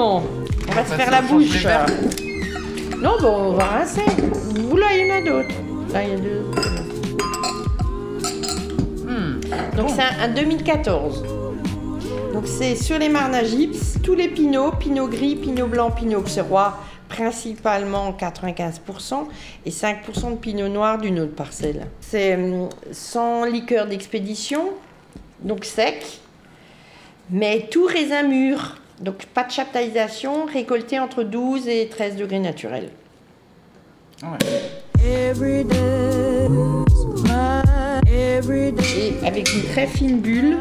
faire ça la change les bouche. Non, bon, on va rincer. Oula, il y en a d'autres. Là, il y a deux. Hmm. Donc c'est un, un 2014. Donc c'est sur les marnes à gypse, tous les pinots, pinot gris, pinot blanc, pinot auxerrois, principalement 95% et 5% de pinot noir d'une autre parcelle. C'est hum, sans liqueur d'expédition, donc sec, mais tout raisin mûr. Donc pas de chaptalisation, récolté entre 12 et 13 degrés naturels. Et avec une très fine bulle,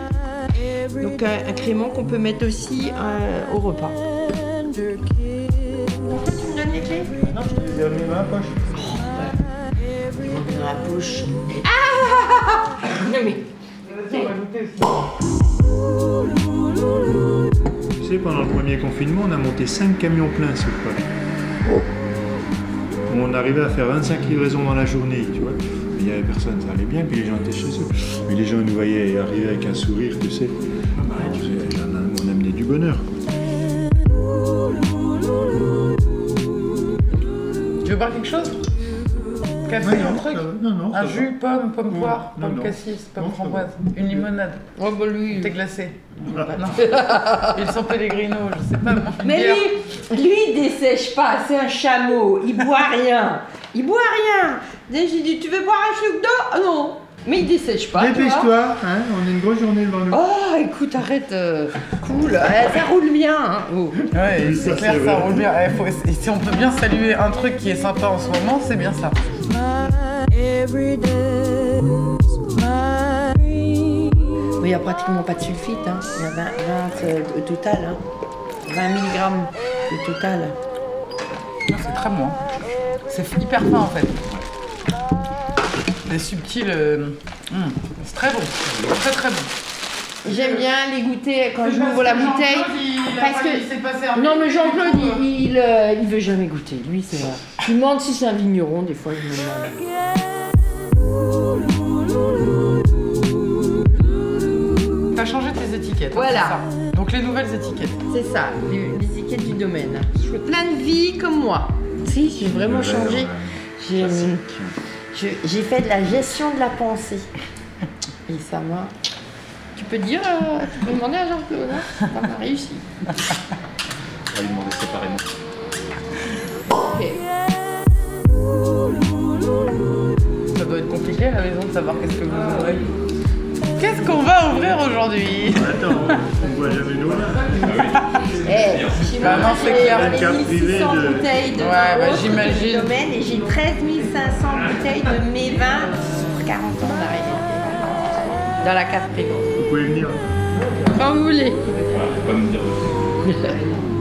donc un, un crément qu'on peut mettre aussi euh, au repas. kiss. Tu me donnes les clés? Non, je te les ai mis dans la poche. Dans la poche. Ah Non mais. Pendant le premier confinement, on a monté 5 camions pleins sur Paris. On arrivait à faire 25 livraisons dans la journée, tu vois. Il n'y avait personne, ça allait bien, puis les gens étaient chez eux. Mais les gens nous voyaient arriver avec un sourire, tu sais. On amenait du bonheur. Tu veux boire quelque chose? Café, un truc? Non, non. Un jus, pomme, pomme poire, pomme non. cassis, pomme framboise, une limonade. Oh bah lui. T'es glacé. Non. Ils sont Pellegrino, je sais pas. moi, Mais bière. lui, lui il dessèche pas, c'est un chameau, il boit rien. Il boit rien. Dès que J'ai dit, tu veux boire un chou d'eau? Ah non. Mais il dessèche pas. Dépêche-toi, hein, on a une grosse journée devant nous. Oh, écoute, arrête. euh, cool. Eh, ça roule bien. Hein. Oh. Ouais, Oui, c'est clair, ça roule bien. Eh, faut- et si on peut bien saluer un truc qui est sympa en ce moment, c'est bien ça. Every day, il n'y a pratiquement pas de sulfite. Hein. Il y a 20, 20 euh, au total. Hein. 20 mg au total. C'est très bon. hein. C'est hyper fin en fait. Les subtils. euh, hum, c'est très bon. Très très bon. J'aime bien les goûter quand je m'ouvre la bouteille. Parce que- Non, mais Jean-Claude, il, il, euh, il veut jamais goûter. Lui, c'est vrai. Je me demande si c'est un vigneron, des fois, je me demande. Changé tes étiquettes. hein, Voilà. ça. Donc les nouvelles étiquettes. C'est ça, les, les étiquettes du domaine. Je fais plein de vie comme moi. Si, j'ai vraiment changé. J'ai je- j'ai fait de la gestion de la pensée. Et ça m'a. Tu peux dire, euh, tu peux demander à Jean-Claude, hein ça m'a réussi. On va lui demander séparément. Ok. Ça doit être compliqué à la maison de savoir qu'est-ce que vous ouvrez. Qu'est-ce qu'on va ouvrir aujourd'hui Attends, on voit jamais nous. Eh, j'ai Bah non, mangé c'est clair. les Une carte 1600 privée de- bouteilles de Ouais, bah, Rose, j'imagine. du domaine et j'ai 13 500 bouteilles de mes vins sur 40 ans d'arrière. Dans la carte privée. Vous pouvez venir. Quand vous voulez. Faut pas me dire de